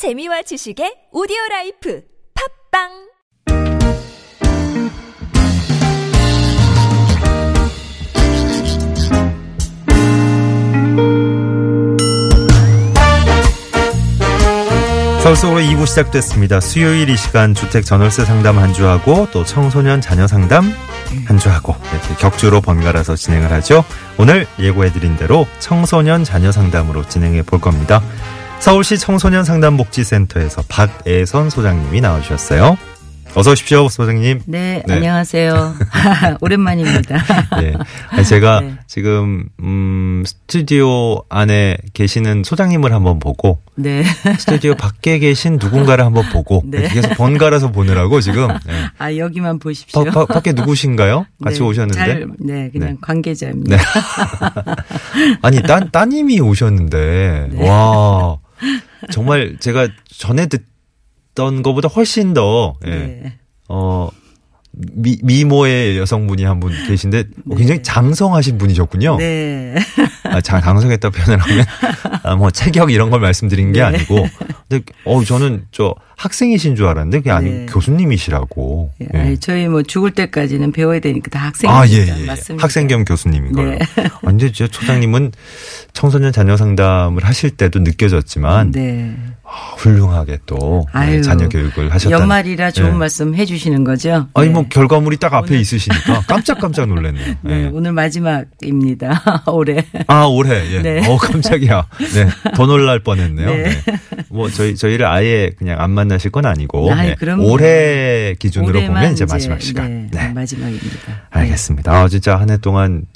재미와 지식의 오디오 라이프 팟빵 서울 속으로 2부 시작됐습니다. 수요일 이 시간 주택 전월세 상담 한 주하고 또 청소년 자녀 상담 한 주하고 이렇게 격주로 번갈아서 진행을 하죠. 오늘 예고해드린 대로 청소년 자녀 상담으로 진행해 볼 겁니다. 서울시 청소년 상담 복지센터에서 박애선 소장님이 나와주셨어요. 어서 오십시오, 소장님. 네, 네. 안녕하세요. 오랜만입니다. 네. 아니, 제가 네. 지금, 음, 스튜디오 안에 계시는 소장님을 한번 보고 네. 스튜디오 밖에 계신 누군가를 한번 보고 네. 계속 번갈아서 보느라고 지금 네. 아, 여기만 보십시오. 바, 바, 밖에 누구신가요? 같이 네, 오셨는데 잘, 네, 그냥 네. 관계자입니다. 네. 아니 따, 따님이 오셨는데 네. 와 정말 제가 전에 듣던 것보다 훨씬 더 예, 네. 어 미, 미모의 여성분이 한 분 계신데 어, 굉장히 장성하신 분이셨군요. 네. 아, 장, 장성했다 표현을 하면 아, 뭐 체격 이런 걸 말씀드린 게 네. 아니고 근데 어 저는 저 학생이신 줄 알았는데 그게 아니 네. 교수님이시라고. 예, 예. 아니, 저희 뭐 죽을 때까지는 배워야 되니까 다 아, 학생입니다. 예, 예. 맞습니다. 학생 겸 교수님인. 네. 아, 근데 저 초장님은 청소년 자녀 상담을 하실 때도 느껴졌지만 네. 아, 훌륭하게 또 네, 아유, 자녀 교육을 하셨다는. 연말이라 좋은 네. 말씀 해주시는 거죠? 아니 네. 뭐 결과물이 딱 앞에 오늘- 있으시니까 깜짝깜짝 놀랐네요. 네, 네. 오늘 마지막입니다. 올해. 아 올해 예. 네. 어 깜짝이야. 네. 더 놀랄 뻔했네요. 네. 네. 뭐 저희 저희를 아예 그냥 안 만 나실 건 아니고 아이, 네. 올해 기준으로 보면 이제 마지막 시간. 네, 네. 마지막입니다. 알겠습니다. 아, 진짜 한 해 동안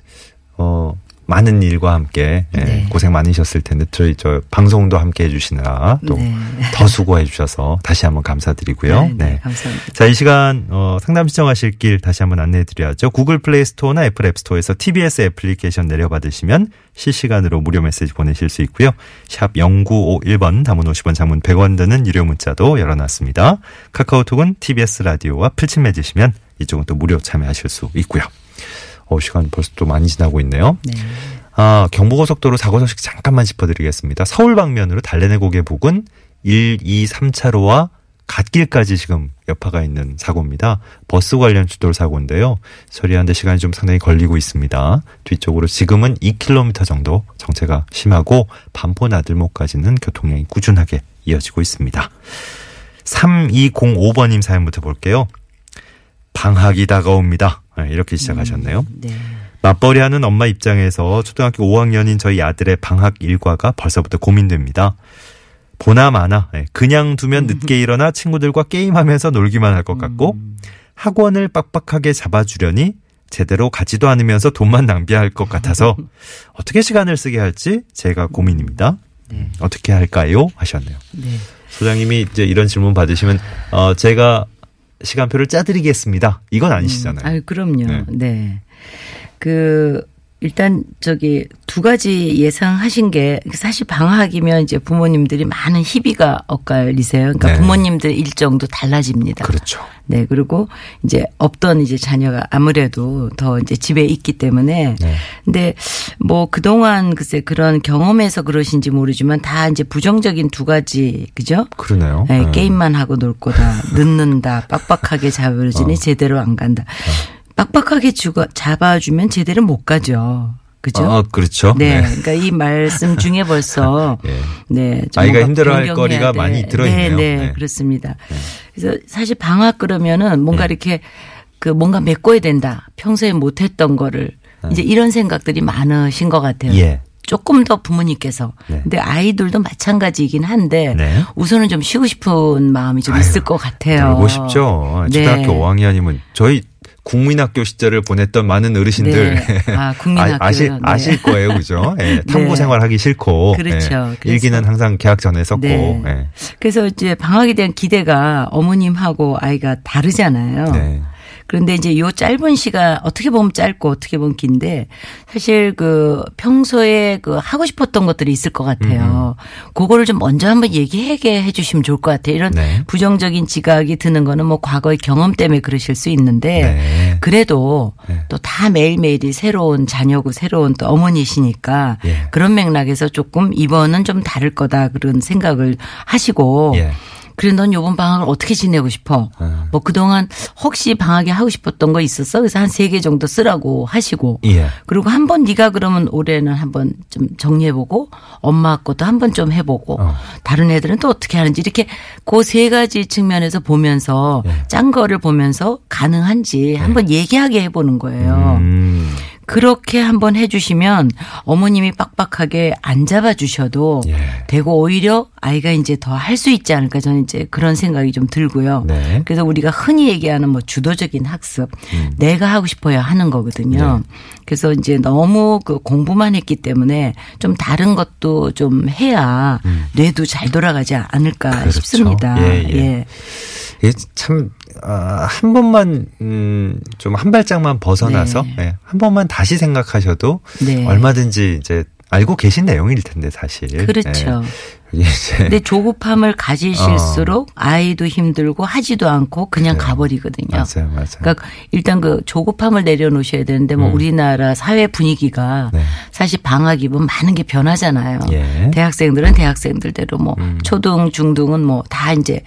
어 많은 일과 함께 예, 네. 고생 많으셨을 텐데 저희 저 방송도 함께 해주시느라 또더 네. 수고해 주셔서 다시 한번 감사드리고요. 네, 네, 감사합니다. 자, 이 시간 어, 상담 신청하실 길 다시 한번 안내해 드려야죠. 구글 플레이 스토어나 애플 앱 스토어에서 TBS 애플리케이션 내려받으시면 실시간으로 무료 메시지 보내실 수 있고요. 샵 0951번 단문 50원 장문 100원 드는 유료 문자도 열어놨습니다. 카카오톡은 TBS 라디오와 풀친 맺으시면 이쪽은 또 무료 참여하실 수 있고요. 어, 시간 벌써 또 많이 지나고 있네요. 네. 아, 경부고속도로 사고 소식 잠깐만 짚어드리겠습니다. 서울 방면으로 달래내 고개 부근 1, 2, 3차로와 갓길까지 지금 여파가 있는 사고입니다. 버스 관련 추돌 사고인데요. 처리하는데 시간이 좀 상당히 걸리고 있습니다. 뒤쪽으로 지금은 2km 정도 정체가 심하고 반포 나들목까지는 교통량이 꾸준하게 이어지고 있습니다. 3205번님 사연부터 볼게요. 방학이 다가옵니다. 네, 이렇게 시작하셨네요. 네. 맞벌이하는 엄마 입장에서 초등학교 5학년인 저희 아들의 방학 일과가 벌써부터 고민됩니다. 보나 마나 예, 그냥 두면 늦게 일어나 친구들과 게임하면서 놀기만 할 것 같고 학원을 빡빡하게 잡아주려니 제대로 가지도 않으면서 돈만 낭비할 것 같아서 어떻게 시간을 쓰게 할지 제가 고민입니다. 네. 어떻게 할까요? 하셨네요. 네. 소장님이 이제 이런 질문 받으시면 어 제가 시간표를 짜드리겠습니다. 이건 아니시잖아요. 아유, 그럼요. 네. 네. 그, 일단 저기 두 가지 예상하신 게 사실 방학이면 이제 부모님들이 많은 희비가 엇갈리세요. 그러니까 네. 부모님들 일정도 달라집니다. 그렇죠. 네. 그리고 이제 없던 이제 자녀가 아무래도 더 이제 집에 있기 때문에 네. 근데 뭐 그동안 글쎄 그런 경험에서 그러신지 모르지만 다 이제 부정적인 두 가지 그죠? 그러네요. 네, 네. 게임만 하고 놀 거다. 늦는다. 빡빡하게 잡아주니 어. 제대로 안 간다. 빡빡하게 주거, 잡아주면 제대로 못 가죠. 그죠? 아, 그렇죠. 네. 그러니까 이 말씀 중에 벌써 예. 네. 좀 아이가 힘들어할 거리가 돼. 많이 들어있네요. 네, 네, 네. 그렇습니다. 그래서 사실 방학 그러면은 뭔가 이렇게 그 뭔가 메꿔야 된다. 평소에 못했던 거를 이제 이런 생각들이 많으신 것 같아요. 예. 조금 더 부모님께서. 네. 근데 아이들도 마찬가지이긴 한데 네. 우선은 좀 쉬고 싶은 마음이 좀 아유, 있을 것 같아요. 놀고 싶죠. 네. 초등학교 5학년이면 저희 국민학교 시절을 보냈던 많은 어르신들 네. 아. 아, 아실, 네. 아실 거예요, 그죠? 예, 탐구 네. 생활하기 싫고 그렇죠. 예, 일기는 항상 개학 전에 썼고 네. 예. 그래서 이제 방학에 대한 기대가 어머님하고 아이가 다르잖아요. 네. 그런데 이제 요 짧은 시간 어떻게 보면 짧고 어떻게 보면 긴데 사실 그 평소에 그 하고 싶었던 것들이 있을 것 같아요. 그거를 좀 먼저 한번 얘기하게 해 주시면 좋을 것 같아요. 이런 네. 부정적인 지각이 드는 거는 뭐 과거의 경험 때문에 그러실 수 있는데 네. 그래도 네. 또다 매일매일이 새로운 자녀고 새로운 또 어머니시니까 예. 그런 맥락에서 조금 이번은 좀 다를 거다 그런 생각을 하시고 예. 그래 넌 요번 방학을 어떻게 지내고 싶어? 음. 뭐 그동안 혹시 방학에 하고 싶었던 거 있었어? 그래서 한 세 개 정도 쓰라고 하시고 예. 그리고 한 번 네가 그러면 올해는 한번 좀 정리해보고 엄마 것도 한 번 좀 해보고 어. 다른 애들은 또 어떻게 하는지 이렇게 그 세 가지 측면에서 보면서 예. 짠 거를 보면서 가능한지 한번 얘기하게 해보는 거예요. 음. 그렇게 한번 해주시면 어머님이 빡빡하게 안 잡아주셔도 예. 되고 오히려 아이가 이제 더 할 수 있지 않을까 저는 이제 그런 생각이 좀 들고요. 네. 그래서 우리가 흔히 얘기하는 뭐 주도적인 학습 음. 내가 하고 싶어야 하는 거거든요. 네. 그래서 이제 너무 그 공부만 했기 때문에 좀 다른 것도 좀 해야 뇌도 잘 돌아가지 않을까 음. 그렇죠. 싶습니다. 예, 예. 이게 참, 아, 한 번만, 음, 좀 한 발짝만 벗어나서, 네. 예, 한 번만 다시 생각하셔도 네. 얼마든지 이제 알고 계신 내용일 텐데, 사실. 그렇죠. 이제. 근데 조급함을 가지실수록 아이도 힘들고 하지도 않고 그냥 어. 그래요. 가버리거든요. 맞아요, 맞아요. 그러니까 일단 그 조급함을 내려놓으셔야 되는데 뭐 음. 우리나라 사회 분위기가 네. 사실 방학이면 많은 게 변하잖아요. 예. 대학생들은 대학생들대로 뭐 음. 초등, 중등은 뭐 다 이제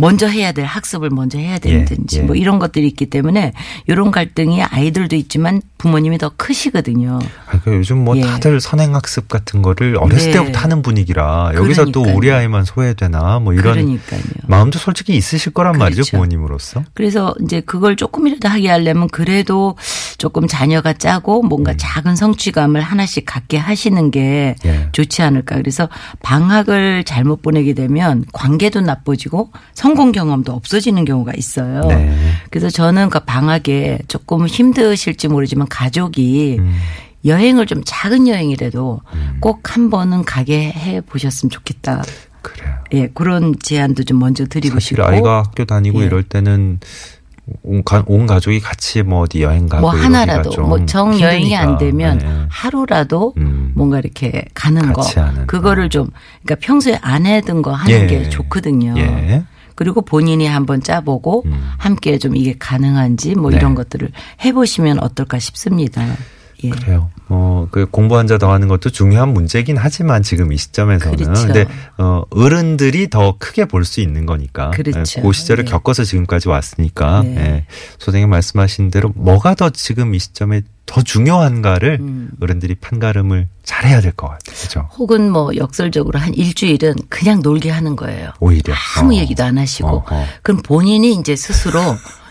먼저 해야 될 학습을 먼저 해야 되는지 예. 뭐 이런 것들이 있기 때문에 이런 갈등이 아이들도 있지만 부모님이 더 크시거든요. 아, 그 요즘 뭐 예. 다들 선행학습 같은 거를 어렸을 네. 때부터 하는 분위기라 여기서 또 그러니까요. 우리 아이만 소외되나 뭐 이런 그러니까요. 마음도 솔직히 있으실 거란 말이죠 그렇죠. 부모님으로서. 그래서 이제 그걸 조금이라도 하게 하려면 그래도 조금 자녀가 짜고 음. 뭔가 작은 성취감을 하나씩 갖게 하시는 게 예. 좋지 않을까. 그래서 방학을 잘못 보내게 되면 관계도 나빠지고 성공 경험도 없어지는 경우가 있어요. 네. 그래서 저는 그 방학에 조금 힘드실지 모르지만 가족이 음. 여행을 좀 작은 여행이라도 꼭한 번은 가게 해 보셨으면 좋겠다. 그래요. 예, 그런 제안도 좀 먼저 드리고 사실 싶고. 아이가 학교 다니고 예. 이럴 때는 온, 가, 온 가족이 같이 뭐 어디 여행 가고 뭐 하나라도 좀뭐정 여행이 안. 되면 네. 하루라도 음. 뭔가 이렇게 가는 거 그거를 거. 좀 그러니까 평소에 안 해둔 거 하는 예. 게 좋거든요. 예. 그리고 본인이 한번 짜보고 음. 함께 좀 이게 가능한지 뭐 네. 이런 것들을 해보시면 어떨까 싶습니다. 예. 그래요. 뭐, 그 공부 한자 더 하는 것도 중요한 문제긴 하지만 지금 이 시점에서는. 그렇죠. 근데, 어, 어른들이 더 크게 볼 수 있는 거니까. 그렇죠. 예, 그 시절을 네. 겪어서 지금까지 왔으니까. 네. 예. 소장님 말씀하신 대로 뭐가 더 지금 이 시점에 더 중요한가를 음. 어른들이 판가름을 잘 해야 될 것 같아요. 그죠? 혹은 뭐 역설적으로 한 일주일은 그냥 놀게 하는 거예요. 오히려. 아무 어. 얘기도 안 하시고 어, 어. 그럼 본인이 이제 스스로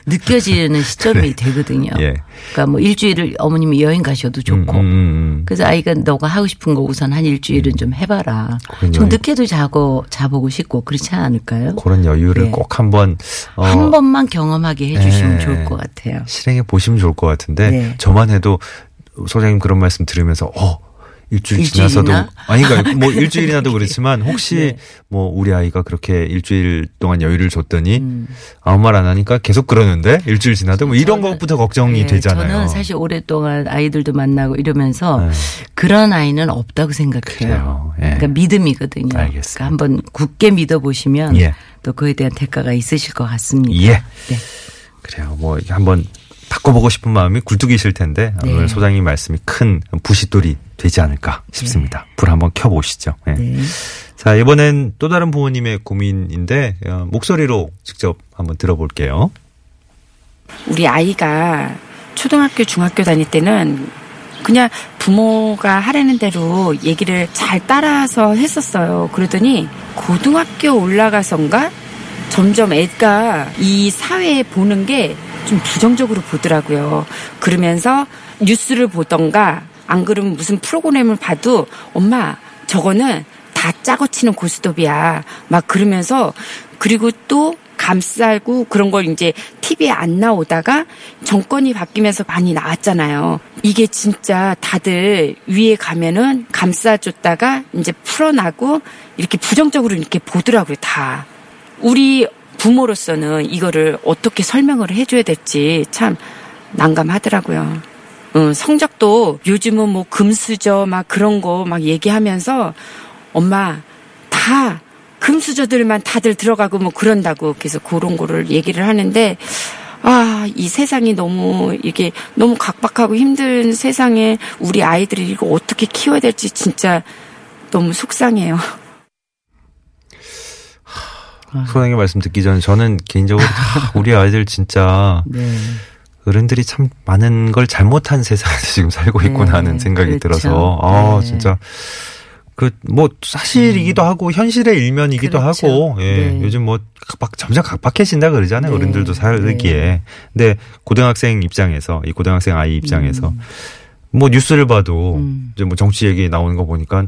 느껴지는 시점이 되거든요. 예. 그러니까 뭐 일주일을 어머님이 여행 가셔도 좋고 음, 음, 음. 그래서 아이가 너가 하고 싶은 거 우선 한 일주일은 좀 해봐라. 좀. 늦게도 자고 자보고 싶고 그렇지 않을까요? 그런 여유를 예. 꼭 한번 어, 한 번만 경험하게 해주시면 예. 좋을 것 같아요. 실행해 보시면 좋을 것 같은데 네. 저만 해도 소장님 그런 말씀 들으면서 어 일주일? 지나서도 아니 그러니까 뭐 일주일이나도 그렇지만 혹시 네. 뭐 우리 아이가 그렇게 일주일 동안 여유를 줬더니 음. 아무 말 안 하니까 계속 그러는데 일주일 지나도 뭐 이런 저는- 것부터 걱정이 네, 되잖아요. 저는 사실 오랫동안 아이들도 만나고 이러면서 네. 그런 아이는 없다고 생각해요. 예. 그러니까 믿음이거든요. 알겠습니다. 그러니까 한번 굳게 믿어 보시면 예. 또 그에 대한 대가가 있으실 것 같습니다. 예. 네. 그래요. 뭐 한번 바꿔보고 싶은 마음이 굴뚝이실 텐데 네. 오늘 소장님 말씀이 큰 부싯돌이 되지 않을까 싶습니다. 불 한번 켜보시죠. 예. 네. 자, 이번엔 또 다른 부모님의 고민인데 어, 목소리로 직접 한번 들어볼게요. 우리 아이가 초등학교, 중학교 다닐 때는 그냥 부모가 하라는 대로 얘기를 잘 따라서 했었어요. 그러더니 고등학교 올라가선가 점점 애가 이 사회에 보는 게 좀 부정적으로 보더라고요. 그러면서 뉴스를 보던가 안 그러면 무슨 프로그램을 봐도 엄마 저거는 다 짜고 치는 고스톱이야. 막 그러면서 그리고 또 감싸고 그런 걸 이제 TV에 안 나오다가 정권이 바뀌면서 많이 나왔잖아요. 이게 진짜 다들 위에 가면은 감싸줬다가 이제 풀어나고 이렇게 부정적으로 이렇게 보더라고요, 다. 우리 부모로서는 이거를 어떻게 설명을 해줘야 될지 참 난감하더라고요. 어, 성적도 요즘은 뭐 금수저 막 그런 거 막 얘기하면서 엄마 다 금수저들만 다들 들어가고 뭐 그런다고 그래서 그런 거를 얘기를 하는데 아, 이 세상이 너무 이게 너무 각박하고 힘든 세상에 우리 아이들이 이거 어떻게 키워야 될지 진짜 너무 속상해요. 소장님 말씀 듣기 전에 저는 개인적으로 다 우리 아이들 진짜 네. 어른들이 참 많은 걸 잘못한 세상에서 지금 살고 있구나 네, 하는 생각이 그렇죠. 들어서 아 네. 진짜 그 뭐 사실이기도 하고 현실의 일면이기도 그렇죠. 하고 예 네. 요즘 뭐 각박 점점 각박해진다 그러잖아요 네. 어른들도 살기에 근데 고등학생 입장에서 이 고등학생 아이 입장에서 뭐 뉴스를 봐도 음. 이제 뭐 정치 얘기 나오는 거 보니까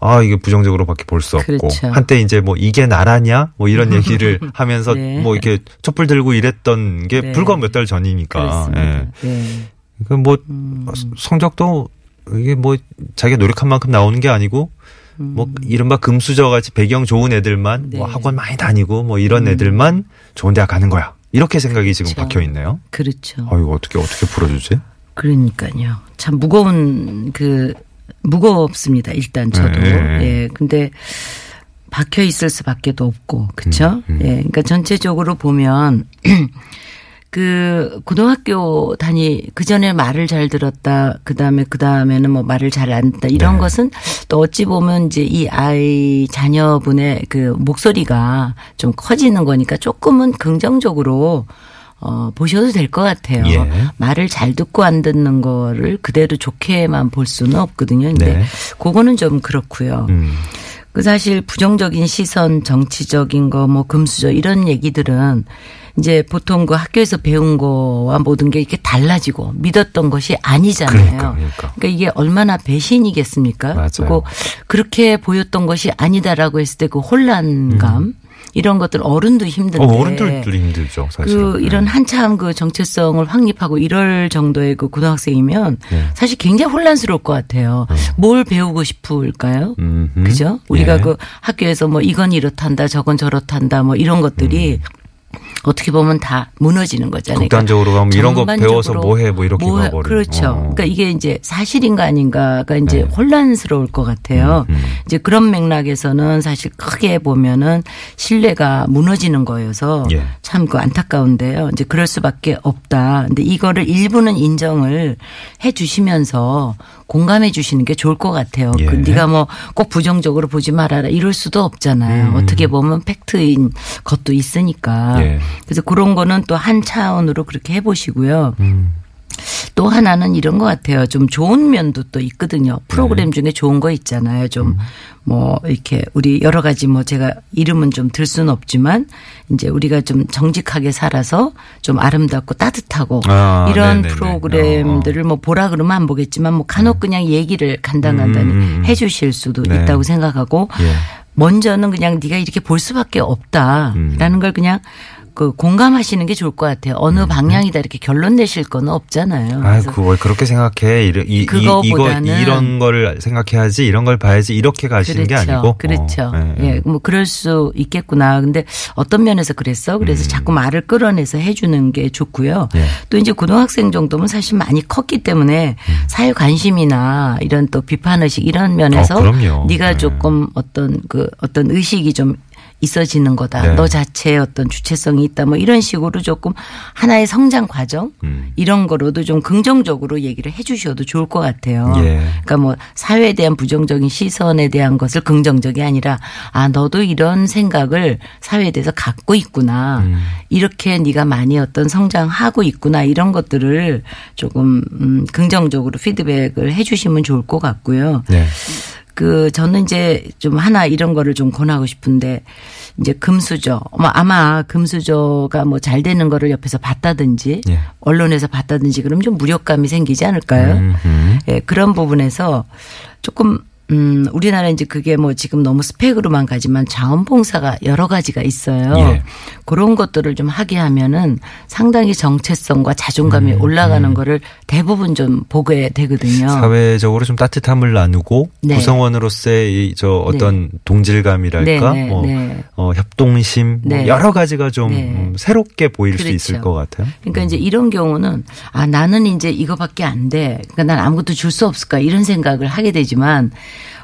아 이게 부정적으로밖에 볼 수 없고 그렇죠. 한때 이제 뭐 이게 나라냐 뭐 이런 얘기를 하면서 네. 뭐 이렇게 촛불 들고 이랬던 게 네. 불과 몇 달 전이니까. 예. 네. 그뭐 음. 성적도 이게 뭐 자기가 노력한 만큼 나오는 게 아니고 뭐 이른바 금수저 같이 배경 좋은 애들만 음. 네. 뭐 학원 많이 다니고 뭐 이런 애들만 좋은 대학 가는 거야. 이렇게 생각이 지금 그렇죠. 박혀 있네요. 그렇죠. 아 이거 어떻게 어떻게 풀어주지? 그러니까요. 참 무거운 그 무겁습니다. 일단 저도. 네. 예. 근데 박혀 있을 수밖에도 없고. 그렇죠? 음, 음. 예. 그러니까 전체적으로 보면 그 고등학교 다니 그 전에 말을 잘 들었다. 그 다음에 그 다음에는 뭐 말을 잘 안 듣다. 이런 네. 것은 또 어찌 보면 이제 이 아이 자녀분의 그 목소리가 좀 커지는 거니까 조금은 긍정적으로 어, 보셔도 될 것 같아요. 예. 말을 잘 듣고 안 듣는 거를 그대로 좋게만 볼 수는 없거든요. 근데 네. 그거는 좀 그렇고요. 음. 그 사실 부정적인 시선, 정치적인 거, 뭐 금수저 이런 얘기들은 이제 보통 그 학교에서 배운 거와 모든 게 이렇게 달라지고 믿었던 것이 아니잖아요. 그러니까, 그러니까. 이게 얼마나 배신이겠습니까? 맞아요. 그리고 그렇게 보였던 것이 아니다라고 했을 때 그 혼란감 이런 것들 어른도 힘든데 음. 어, 어른들도 힘들죠, 사실은. 그 이런 네. 한참 그 정체성을 확립하고 이럴 정도의 그 고등학생이면 네. 사실 굉장히 혼란스러울 것 같아요. 뭘 배우고 싶을까요? 음흠. 그죠? 우리가 예. 그 학교에서 뭐 이건 이렇단다, 저건 저렇단다, 뭐 이런 것들이 어떻게 보면 다 무너지는 거잖아요. 음. 극단적으로 가면 이런 거 배워서 뭐 해, 뭐 이렇게 뭐 해. 가버리는. 그렇죠. 어. 그러니까 이게 이제 사실인가 아닌가가 이제 네. 혼란스러울 것 같아요. 음, 음. 이제 그런 맥락에서는 사실 크게 보면은 신뢰가 무너지는 거여서 예. 참그 안타까운데요. 이제 그럴 수밖에 없다. 근데 이거를 일부는 인정을 해 주시면서 공감해 주시는 게 좋을 것 같아요. 예. 그 네가 뭐 꼭 부정적으로 보지 말아라 이럴 수도 없잖아요. 음. 어떻게 보면 팩트인 것도 있으니까. 예. 그래서 그런 거는 또 한 차원으로 그렇게 해 보시고요. 음. 또 하나는 이런 것 같아요. 좀 좋은 면도 또 있거든요. 프로그램 네. 중에 좋은 거 있잖아요. 음. 좀뭐 이렇게 우리 여러 가지 뭐 제가 이름은 좀 들 수는 없지만 이제 우리가 좀 정직하게 살아서 좀 아름답고 따뜻하고 아, 이런 네네네. 프로그램들을 뭐 보라 그러면 안 보겠지만 뭐 간혹 그냥 얘기를 간단간단히 음, 음. 해 주실 수도 네. 있다고 생각하고 예. 먼저는 그냥 네가 이렇게 볼 수밖에 없다라는 음. 걸 그냥 그 공감하시는 게 좋을 것 같아요. 어느 방향이다 이렇게 결론 내실 거는 없잖아요. 음. 아이, 그걸 그렇게 생각해. 이러, 이, 그거보다는 이런 거를 생각해야지, 이런 걸 봐야지, 이렇게 가시는 게 아니고. 그렇죠. 어, 예, 예. 예, 뭐 그럴 수 있겠구나. 근데 어떤 면에서 그랬어? 그래서 자꾸 말을 끌어내서 해주는 게 좋고요. 음. 예. 또 이제 고등학생 정도면 사실 많이 컸기 때문에 음. 사회 관심이나 이런 또 비판 의식 이런 면에서 어, 그럼요. 네가 네. 조금 어떤 그 어떤 의식이 좀 있어지는 거다. 네. 너 자체의 어떤 주체성이 있다. 뭐 이런 식으로 조금 하나의 성장 과정 음. 이런 거로도 좀 긍정적으로 얘기를 해 주셔도 좋을 것 같아요. 예. 그러니까 뭐 사회에 대한 부정적인 시선에 대한 것을 긍정적이 아니라 아 너도 이런 생각을 사회에 대해서 갖고 있구나. 음. 이렇게 네가 많이 어떤 성장하고 있구나. 이런 것들을 조금 음 긍정적으로 피드백을 해 주시면 좋을 것 같고요. 네. 그 저는 이제 좀 하나 이런 거를 좀 권하고 싶은데 이제 금수저 뭐 아마 금수저가 뭐 잘 되는 거를 옆에서 봤다든지 예. 언론에서 봤다든지 그럼 좀 무력감이 생기지 않을까요? 예, 그런 부분에서 조금 음, 우리나라 이제 그게 뭐 지금 너무 스펙으로만 가지만 자원봉사가 여러 가지가 있어요. 예. 그런 것들을 좀 하게 하면은 상당히 정체성과 자존감이 음, 올라가는 거를 대부분 좀 보게 되거든요. 사회적으로 좀 따뜻함을 나누고 네. 구성원으로서의 이저 어떤 동질감이랄까, 네, 네, 뭐 네. 어, 협동심, 뭐 네. 여러 가지가 좀 네. 음, 새롭게 보일 수 그렇죠. 있을 것 같아요. 그러니까 이제 이런 경우는 아 나는 이제 이거밖에 안 돼. 그러니까 난 아무것도 줄 수 없을까 이런 생각을 하게 되지만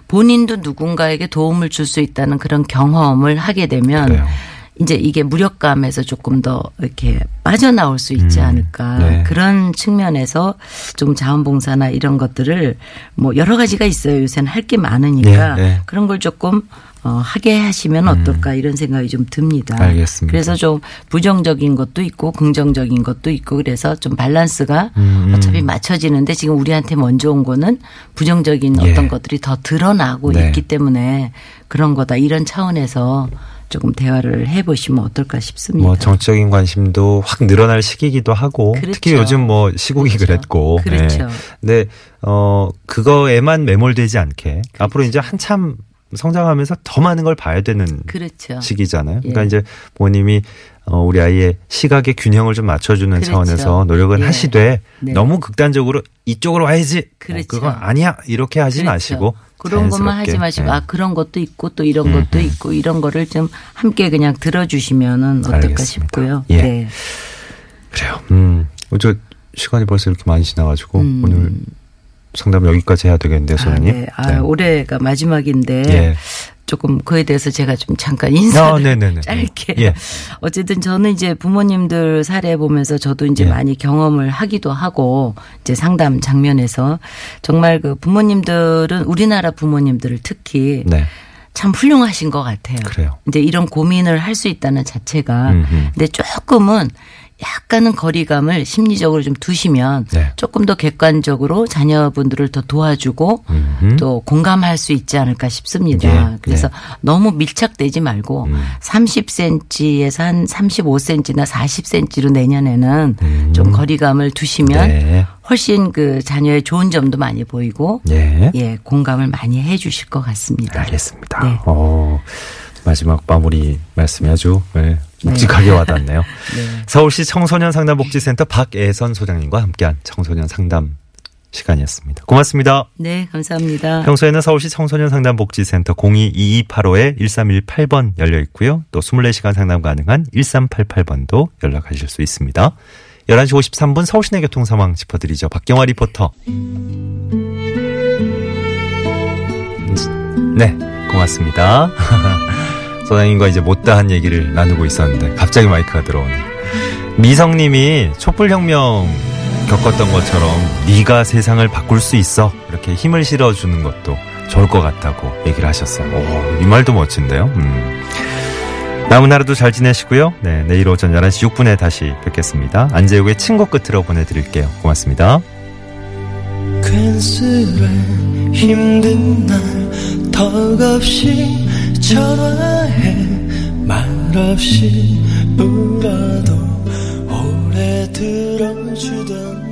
본인도 누군가에게 도움을 줄 수 있다는 그런 경험을 하게 되면 그래요. 이제 이게 무력감에서 조금 더 이렇게 빠져나올 수 있지 음, 않을까 네. 그런 측면에서 좀 자원봉사나 이런 것들을 뭐 여러 가지가 있어요 요새는 할 게 많으니까 네, 네. 그런 걸 조금 어, 하게 하시면 어떨까 이런 생각이 좀 듭니다. 음. 알겠습니다. 그래서 좀 부정적인 것도 있고 긍정적인 것도 있고 그래서 좀 밸런스가 음, 음. 어차피 맞춰지는데 지금 우리한테 먼저 온 거는 부정적인 예. 어떤 것들이 더 드러나고 네. 있기 때문에 그런 거다 이런 차원에서 조금 대화를 해보시면 어떨까 싶습니다. 뭐 정치적인 관심도 확 늘어날 시기이기도 하고 그렇죠. 특히 요즘 뭐 시국이 그렇죠. 그랬고 그렇죠. 근데 어 그거에만 매몰되지 않게 앞으로 이제 한참 성장하면서 더 많은 걸 봐야 되는 그렇죠. 시기잖아요. 그러니까 예. 이제 부모님이 어 우리 아이의 시각의 균형을 좀 맞춰주는 그렇죠. 차원에서 노력은 예. 하시되 네. 너무 극단적으로 이쪽으로 와야지. 어, 그렇죠. 그건 아니야 이렇게 하지 그렇죠. 마시고 그런 것만 하지 자연스럽게. 마시고 예. 아 그런 것도 있고 또 이런 것도 있고 이런 거를 좀 함께 그냥 들어주시면은 어떨까 알겠습니다. 싶고요. 예. 네. 그래요. 음. 저 시간이 벌써 이렇게 많이 지나가지고 음. 오늘 상담 여기까지 해야 되겠는데요, 아, 소장님. 네. 아, 올해가 마지막인데 예. 조금 그에 대해서 제가 좀 잠깐 인사를 아. 짧게. 예. 어쨌든 저는 이제 부모님들 사례 보면서 저도 이제 예. 많이 경험을 하기도 하고 이제 상담 장면에서 정말 그 부모님들은 우리나라 부모님들을 특히 네. 참 훌륭하신 것 같아요. 그래요. 이제 이런 고민을 할 수 있다는 자체가 음흠. 근데 조금은 약간은 거리감을 심리적으로 좀 두시면 네. 조금 더 객관적으로 자녀분들을 더 도와주고 음흠. 또 공감할 수 있지 않을까 싶습니다. 예, 그래서 네. 너무 밀착되지 말고 음. 30cm에서 한 35cm나 40cm로 내년에는 음. 좀 거리감을 두시면 네. 훨씬 그 자녀의 좋은 점도 많이 보이고 예. 예, 공감을 많이 해 주실 것 같습니다. 알겠습니다. 네. 어, 마지막 마무리 말씀이 아주 네, 묵직하게 와닿네요. 네. 서울시 청소년 상담복지센터 박애선 소장님과 함께한 청소년 상담 시간이었습니다. 고맙습니다. 네, 감사합니다. 평소에는 서울시 청소년 상담복지센터 022285-1318번 열려 있고요. 또 24시간 상담 가능한 1388번도 연락하실 수 있습니다. 11시 53분 서울시내 교통 상황 짚어드리죠. 박경화 리포터. 네, 고맙습니다. 소장님과 이제 못다한 얘기를 나누고 있었는데 갑자기 마이크가 들어오네. 미성님이 촛불혁명 겪었던 것처럼 네가 세상을 바꿀 수 있어 이렇게 힘을 실어주는 것도 좋을 것 같다고 얘기를 하셨어요. 오, 이 말도 멋진데요. 음. 남은 하루도 잘 지내시고요. 네, 내일 오전 11시 6분에 다시 뵙겠습니다. 안재욱의 친구 끝으로 보내드릴게요. 고맙습니다. 괜스레 힘든 날 턱없이 전화해 말 없이 울어도 오래 들어주던